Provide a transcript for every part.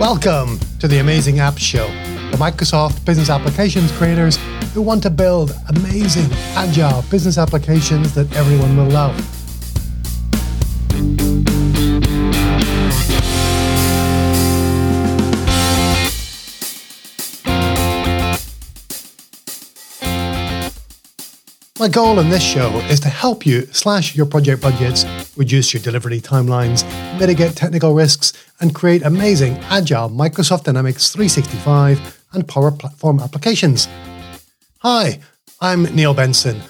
Welcome to the Amazing Apps Show, the Microsoft business applications creators who want to build amazing, agile business applications that everyone will love. My goal in this show is to help you slash your project budgets, reduce your delivery timelines, mitigate technical risks, and create amazing, agile Microsoft Dynamics 365 and Power Platform applications. Hi, I'm Neil Benson.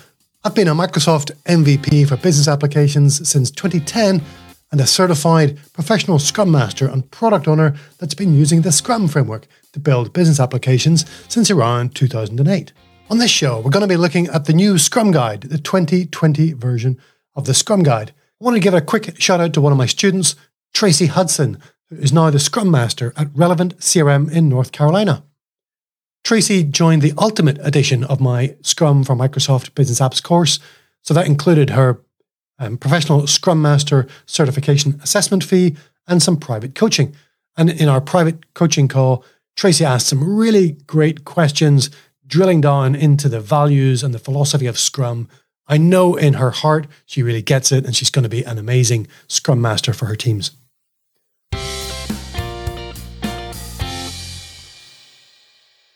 I've been a Microsoft MVP for business applications since 2010 and a certified professional Scrum Master and product owner that's been using the Scrum framework to build business applications since around 2008. On this show, we're going to be looking at the new Scrum Guide, the 2020 version of the Scrum Guide. I want to give a quick shout out to one of my students, Tracy Hudson, who is now the Scrum Master at Relevant CRM in North Carolina. Tracy joined the ultimate edition of my Scrum for Microsoft Business Apps course, so that included her um, professional Scrum Master certification assessment fee and some private coaching. And in our private coaching call, Tracy asked some really great questions drilling down into the values and the philosophy of Scrum. I know in her heart she really gets it and she's going to be an amazing Scrum Master for her teams.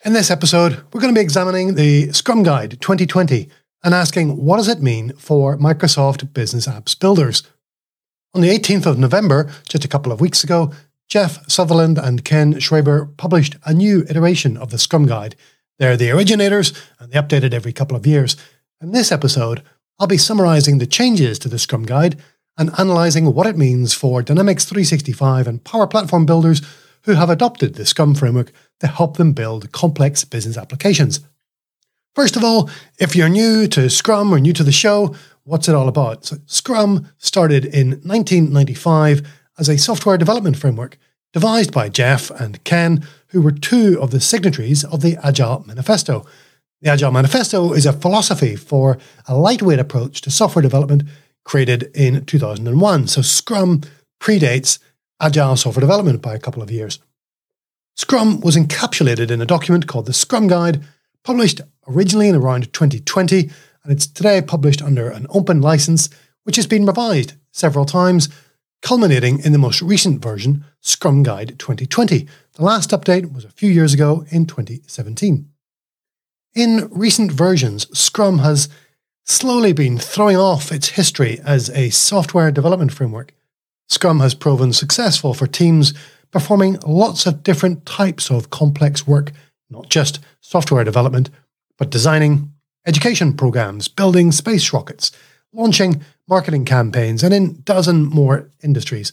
In this episode, we're going to be examining the Scrum Guide 2020 and asking what does it mean for Microsoft Business Apps builders? On the 18th of November, just a couple of weeks ago, Jeff Sutherland and Ken Schwaber published a new iteration of the Scrum Guide they're the originators, and they update it every couple of years. In this episode, I'll be summarizing the changes to the Scrum Guide and analyzing what it means for Dynamics 365 and Power Platform builders who have adopted the Scrum framework to help them build complex business applications. First of all, if you're new to Scrum or new to the show, what's it all about? So Scrum started in 1995 as a software development framework devised by Jeff and Ken, who were two of the signatories of the Agile Manifesto. The Agile Manifesto is a philosophy for a lightweight approach to software development created in 2001. So Scrum predates Agile software development by a couple of years. Scrum was encapsulated in a document called the Scrum Guide, published originally in around 2020, and it's today published under an open license, which has been revised several times culminating in the most recent version, Scrum Guide 2020. The last update was a few years ago in 2017. In recent versions, Scrum has slowly been throwing off its history as a software development framework. Scrum has proven successful for teams performing lots of different types of complex work, not just software development, but designing education programs, building space rockets, launching marketing campaigns, and in dozen more industries.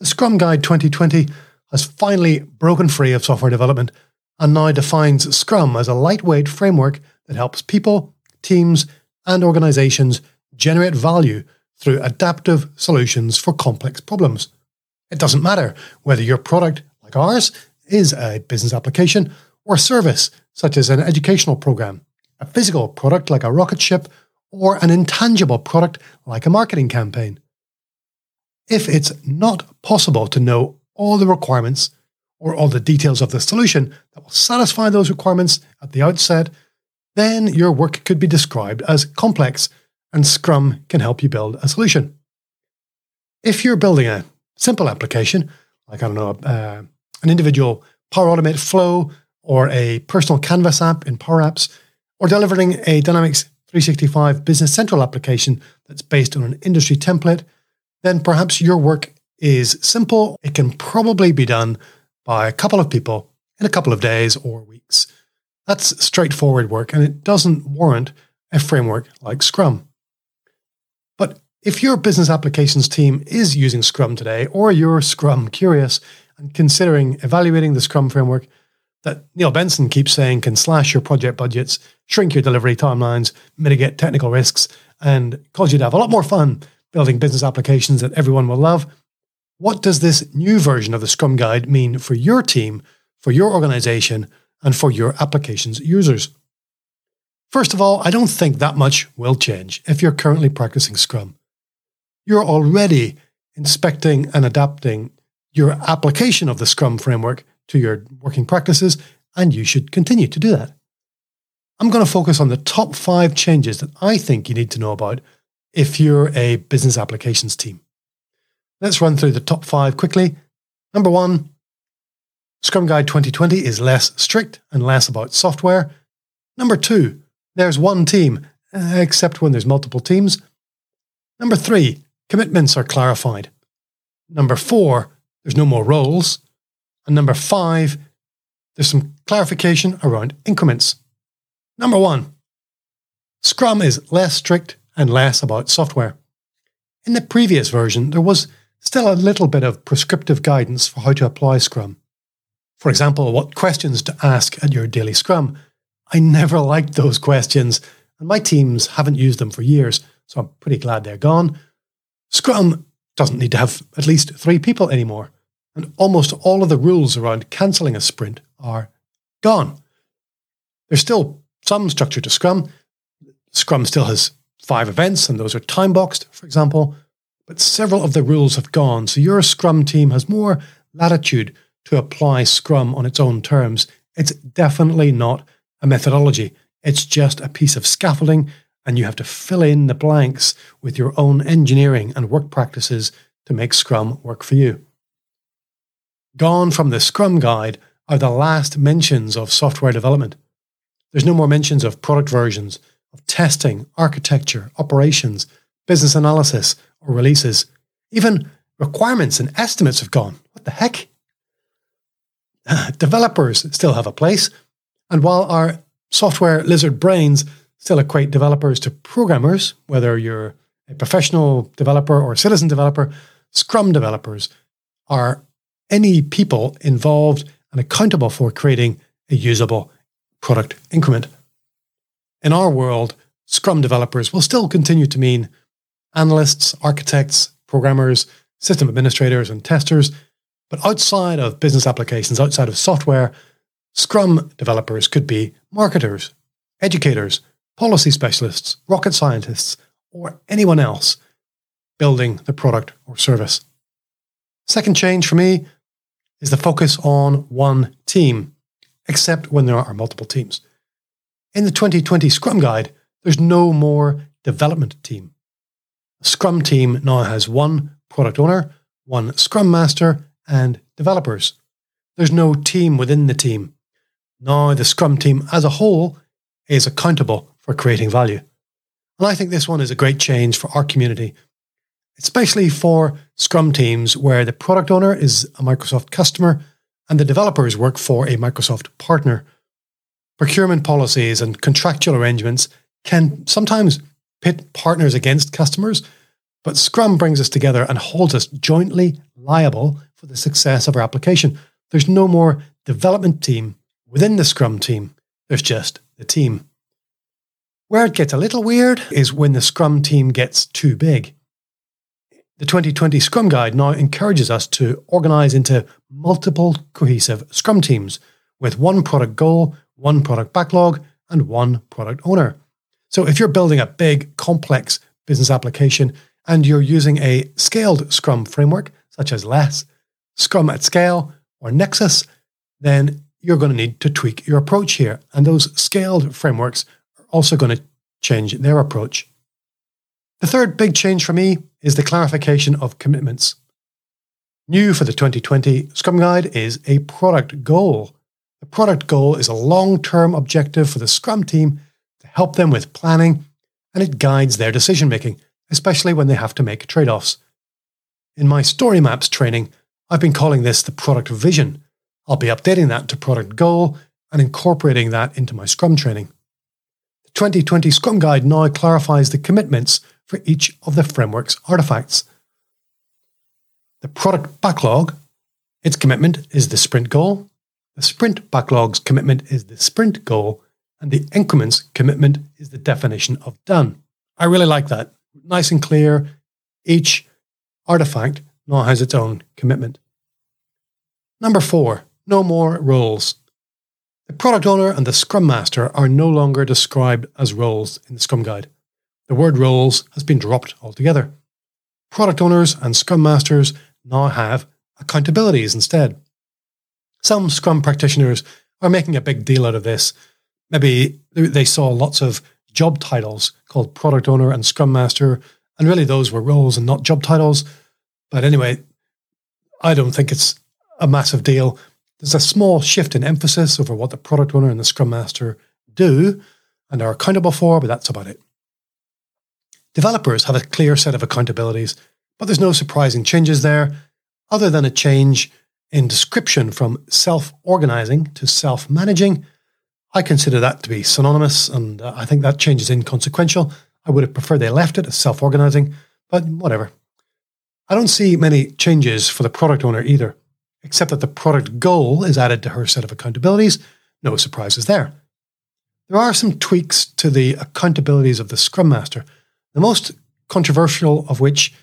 The Scrum Guide 2020 has finally broken free of software development and now defines Scrum as a lightweight framework that helps people, teams, and organizations generate value through adaptive solutions for complex problems. It doesn't matter whether your product, like ours, is a business application or a service, such as an educational program, a physical product like a rocket ship, or an intangible product like a marketing campaign. If it's not possible to know all the requirements or all the details of the solution that will satisfy those requirements at the outset, then your work could be described as complex and Scrum can help you build a solution. If you're building a simple application, like, I don't know, uh, an individual Power Automate flow or a personal Canvas app in Power Apps, or delivering a Dynamics 365 Business Central application that's based on an industry template, then perhaps your work is simple. It can probably be done by a couple of people in a couple of days or weeks. That's straightforward work and it doesn't warrant a framework like Scrum. But if your business applications team is using Scrum today, or you're Scrum curious and considering evaluating the Scrum framework, that Neil Benson keeps saying can slash your project budgets, shrink your delivery timelines, mitigate technical risks, and cause you to have a lot more fun building business applications that everyone will love. What does this new version of the Scrum Guide mean for your team, for your organization, and for your application's users? First of all, I don't think that much will change if you're currently practicing Scrum. You're already inspecting and adapting your application of the Scrum framework to your working practices, and you should continue to do that. I'm going to focus on the top five changes that I think you need to know about if you're a business applications team. Let's run through the top five quickly. Number one, Scrum Guide 2020 is less strict and less about software. Number two, there's one team, uh, except when there's multiple teams. Number three, commitments are clarified. Number four, there's no more roles. And number five, there's some clarification around increments. Number one, Scrum is less strict and less about software. In the previous version, there was still a little bit of prescriptive guidance for how to apply Scrum. For example, what questions to ask at your daily Scrum. I never liked those questions, and my teams haven't used them for years, so I'm pretty glad they're gone. Scrum doesn't need to have at least three people anymore, and almost all of the rules around cancelling a sprint are gone. There's still some structure to Scrum. Scrum still has five events, and those are time boxed, for example, but several of the rules have gone, so your Scrum team has more latitude to apply Scrum on its own terms. It's definitely not a methodology, it's just a piece of scaffolding, and you have to fill in the blanks with your own engineering and work practices to make Scrum work for you. Gone from the Scrum Guide are the last mentions of software development. There's no more mentions of product versions, of testing, architecture, operations, business analysis, or releases. Even requirements and estimates have gone. What the heck? Developers still have a place. And while our software lizard brains still equate developers to programmers, whether you're a professional developer or a citizen developer, Scrum developers are any people involved and accountable for creating a usable product increment. In our world, Scrum developers will still continue to mean analysts, architects, programmers, system administrators, and testers. But outside of business applications, outside of software, Scrum developers could be marketers, educators, policy specialists, rocket scientists, or anyone else building the product or service. Second change for me is the focus on one team, except when there are multiple teams. In the 2020 Scrum Guide, there's no more development team. Scrum team now has one product owner, one Scrum Master, and developers. There's no team within the team. Now the Scrum team as a whole is accountable for creating value. And I think this one is a great change for our community, especially for Scrum teams where the product owner is a Microsoft customer and the developers work for a Microsoft partner. Procurement policies and contractual arrangements can sometimes pit partners against customers, but Scrum brings us together and holds us jointly liable for the success of our application. There's no more development team within the Scrum team, there's just the team. Where it gets a little weird is when the Scrum team gets too big. The 2020 Scrum Guide now encourages us to organize into multiple cohesive Scrum teams with one product goal, one product backlog, and one product owner. So if you're building a big, complex business application and you're using a scaled Scrum framework, such as LeSS, Scrum at Scale, or Nexus, then you're going to need to tweak your approach here. And those scaled frameworks are also going to change their approach. The third big change for me is the clarification of commitments. New for the 2020 Scrum Guide is a product goal. The product goal is a long term objective for the Scrum team help them with planning, and it guides their decision making, especially when they have to make trade offs. In my story maps training, I've been calling this the product vision. I'll be updating that to product goal and incorporating that into my Scrum training. The 2020 Scrum Guide now clarifies the commitments for each of the framework's artifacts. The product backlog, its commitment is the sprint goal. The sprint backlog's commitment is the sprint goal, and the increments commitment is the definition of done. I really like that. Nice and clear. Each artifact now has its own commitment. Number four, no more roles. The product owner and the scrum master are no longer described as roles in the Scrum Guide. The word roles has been dropped altogether. Product owners and scrum masters now have accountabilities instead. Some Scrum practitioners are making a big deal out of this. Maybe they saw lots of job titles called product owner and scrum master, and really those were roles and not job titles. But anyway, I don't think it's a massive deal. There's a small shift in emphasis over what the product owner and the scrum master do and are accountable for, but that's about it. Developers have a clear set of accountabilities, but there's no surprising changes there, other than a change in description from self organizing to self managing. I consider that to be synonymous, and uh, I think that change is inconsequential. I would have preferred they left it as self organizing, but whatever. I don't see many changes for the product owner either, except that the product goal is added to her set of accountabilities. No surprises there. There are some tweaks to the accountabilities of the Scrum Master, the most controversial of which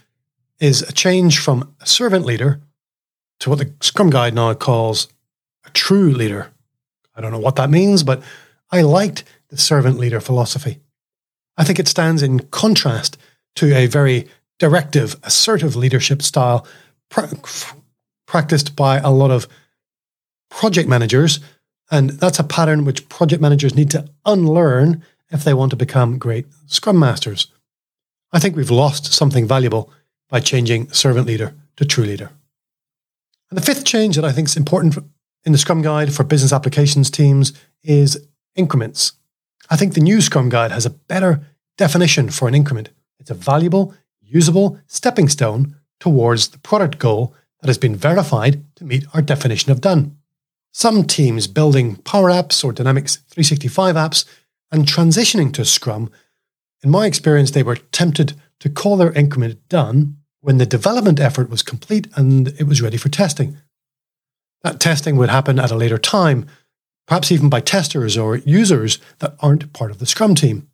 is a change from a servant leader to what the Scrum Guide now calls a true leader. I don't know what that means, but I liked the servant leader philosophy. I think it stands in contrast to a very directive, assertive leadership style pra- practiced by a lot of project managers. And that's a pattern which project managers need to unlearn if they want to become great scrum masters. I think we've lost something valuable by changing servant leader to true leader. And the fifth change that I think is important in the Scrum Guide for business applications teams is increments. I think the new Scrum Guide has a better definition for an increment. It's a valuable, usable stepping stone towards the product goal that has been verified to meet our definition of done. Some teams building Power Apps or Dynamics 365 apps and transitioning to Scrum, in my experience, they were tempted to call their increment done when the development effort was complete and it was ready for testing. That testing would happen at a later time, perhaps even by testers or users that aren't part of the Scrum team.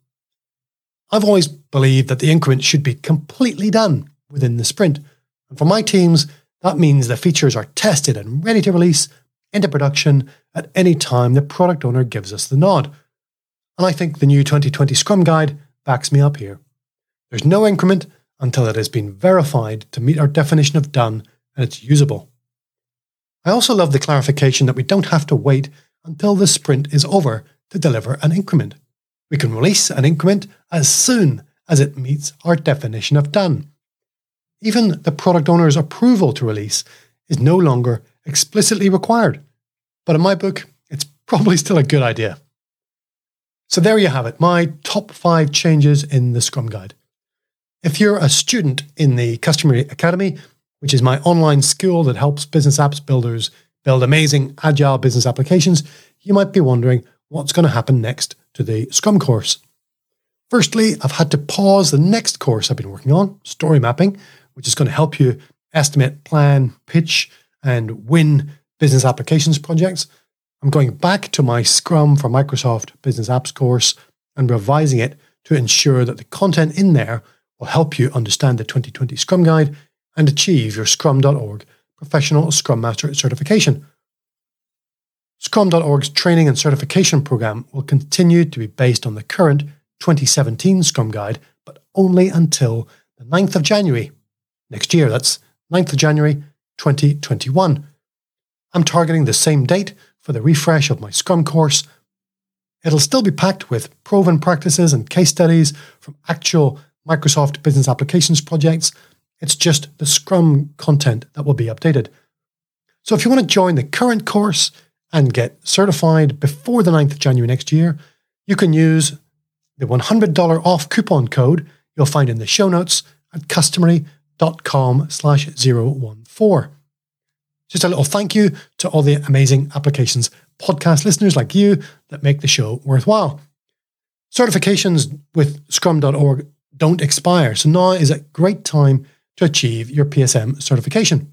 I've always believed that the increment should be completely done within the sprint. And for my teams, that means the features are tested and ready to release into production at any time the product owner gives us the nod. And I think the new 2020 Scrum Guide backs me up here. There's no increment until it has been verified to meet our definition of done and it's usable. I also love the clarification that we don't have to wait until the sprint is over to deliver an increment. We can release an increment as soon as it meets our definition of done. Even the product owner's approval to release is no longer explicitly required. But in my book, it's probably still a good idea. So there you have it, my top five changes in the Scrum Guide. If you're a student in the Customery Academy, which is my online school that helps business apps builders build amazing agile business applications, you might be wondering what's going to happen next to the Scrum course. Firstly, I've had to pause the next course I've been working on, story mapping, which is going to help you estimate, plan, pitch, and win business applications projects. I'm going back to my Scrum for Microsoft Business Apps course and revising it to ensure that the content in there will help you understand the 2020 Scrum Guide and achieve your scrum.org professional Scrum Master certification. Scrum.org's training and certification program will continue to be based on the current 2017 Scrum Guide, but only until the 9th of January next year. That's 9th of January 2021. I'm targeting the same date for the refresh of my Scrum course. It'll still be packed with proven practices and case studies from actual Microsoft Business Applications projects. It's just the Scrum content that will be updated. So if you want to join the current course, and get certified before the 9th of January next year, you can use the $100 off coupon code you'll find in the show notes at customery.com slash 014. Just a little thank you to all the amazing applications podcast listeners like you that make the show worthwhile. Certifications with scrum.org don't expire, so now is a great time to achieve your PSM certification.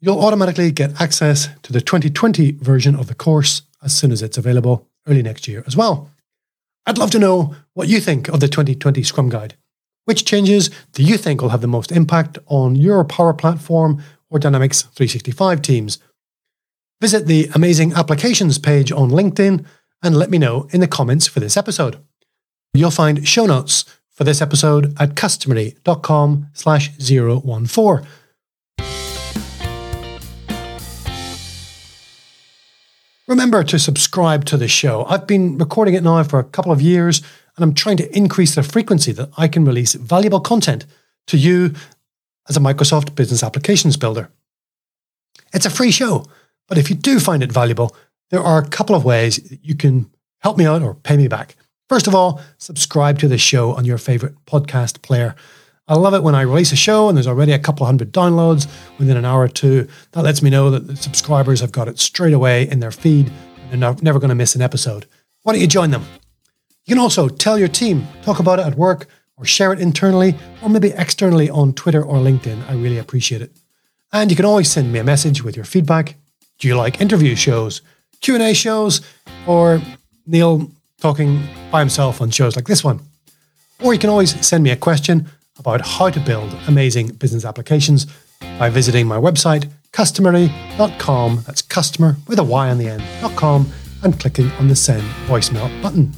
You'll automatically get access to the 2020 version of the course as soon as it's available early next year as well. I'd love to know what you think of the 2020 Scrum Guide. Which changes do you think will have the most impact on your Power Platform or Dynamics 365 teams? Visit the Amazing Applications page on LinkedIn and let me know in the comments for this episode. You'll find show notes for this episode at customery.com slash 014. Remember to subscribe to the show. I've been recording it now for a couple of years and I'm trying to increase the frequency that I can release valuable content to you as a Microsoft Business Applications Builder. It's a free show, but if you do find it valuable, there are a couple of ways you can help me out or pay me back. First of all, subscribe to the show on your favorite podcast player. I love it when I release a show and there's already a couple hundred downloads within an hour or two. That lets me know that the subscribers have got it straight away in their feed and they're never going to miss an episode. Why don't you join them? You can also tell your team, talk about it at work, or share it internally, or maybe externally on Twitter or LinkedIn. I really appreciate it. And you can always send me a message with your feedback. Do you like interview shows, Q&A shows, or Neil talking by himself on shows like this one? Or you can always send me a question about how to build amazing business applications by visiting my website, customery.com. That's customer with a Y on the end.com and clicking on the send voicemail button.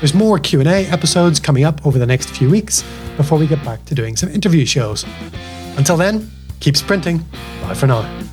There's more Q&A episodes coming up over the next few weeks before we get back to doing some interview shows. Until then, keep sprinting. Bye for now.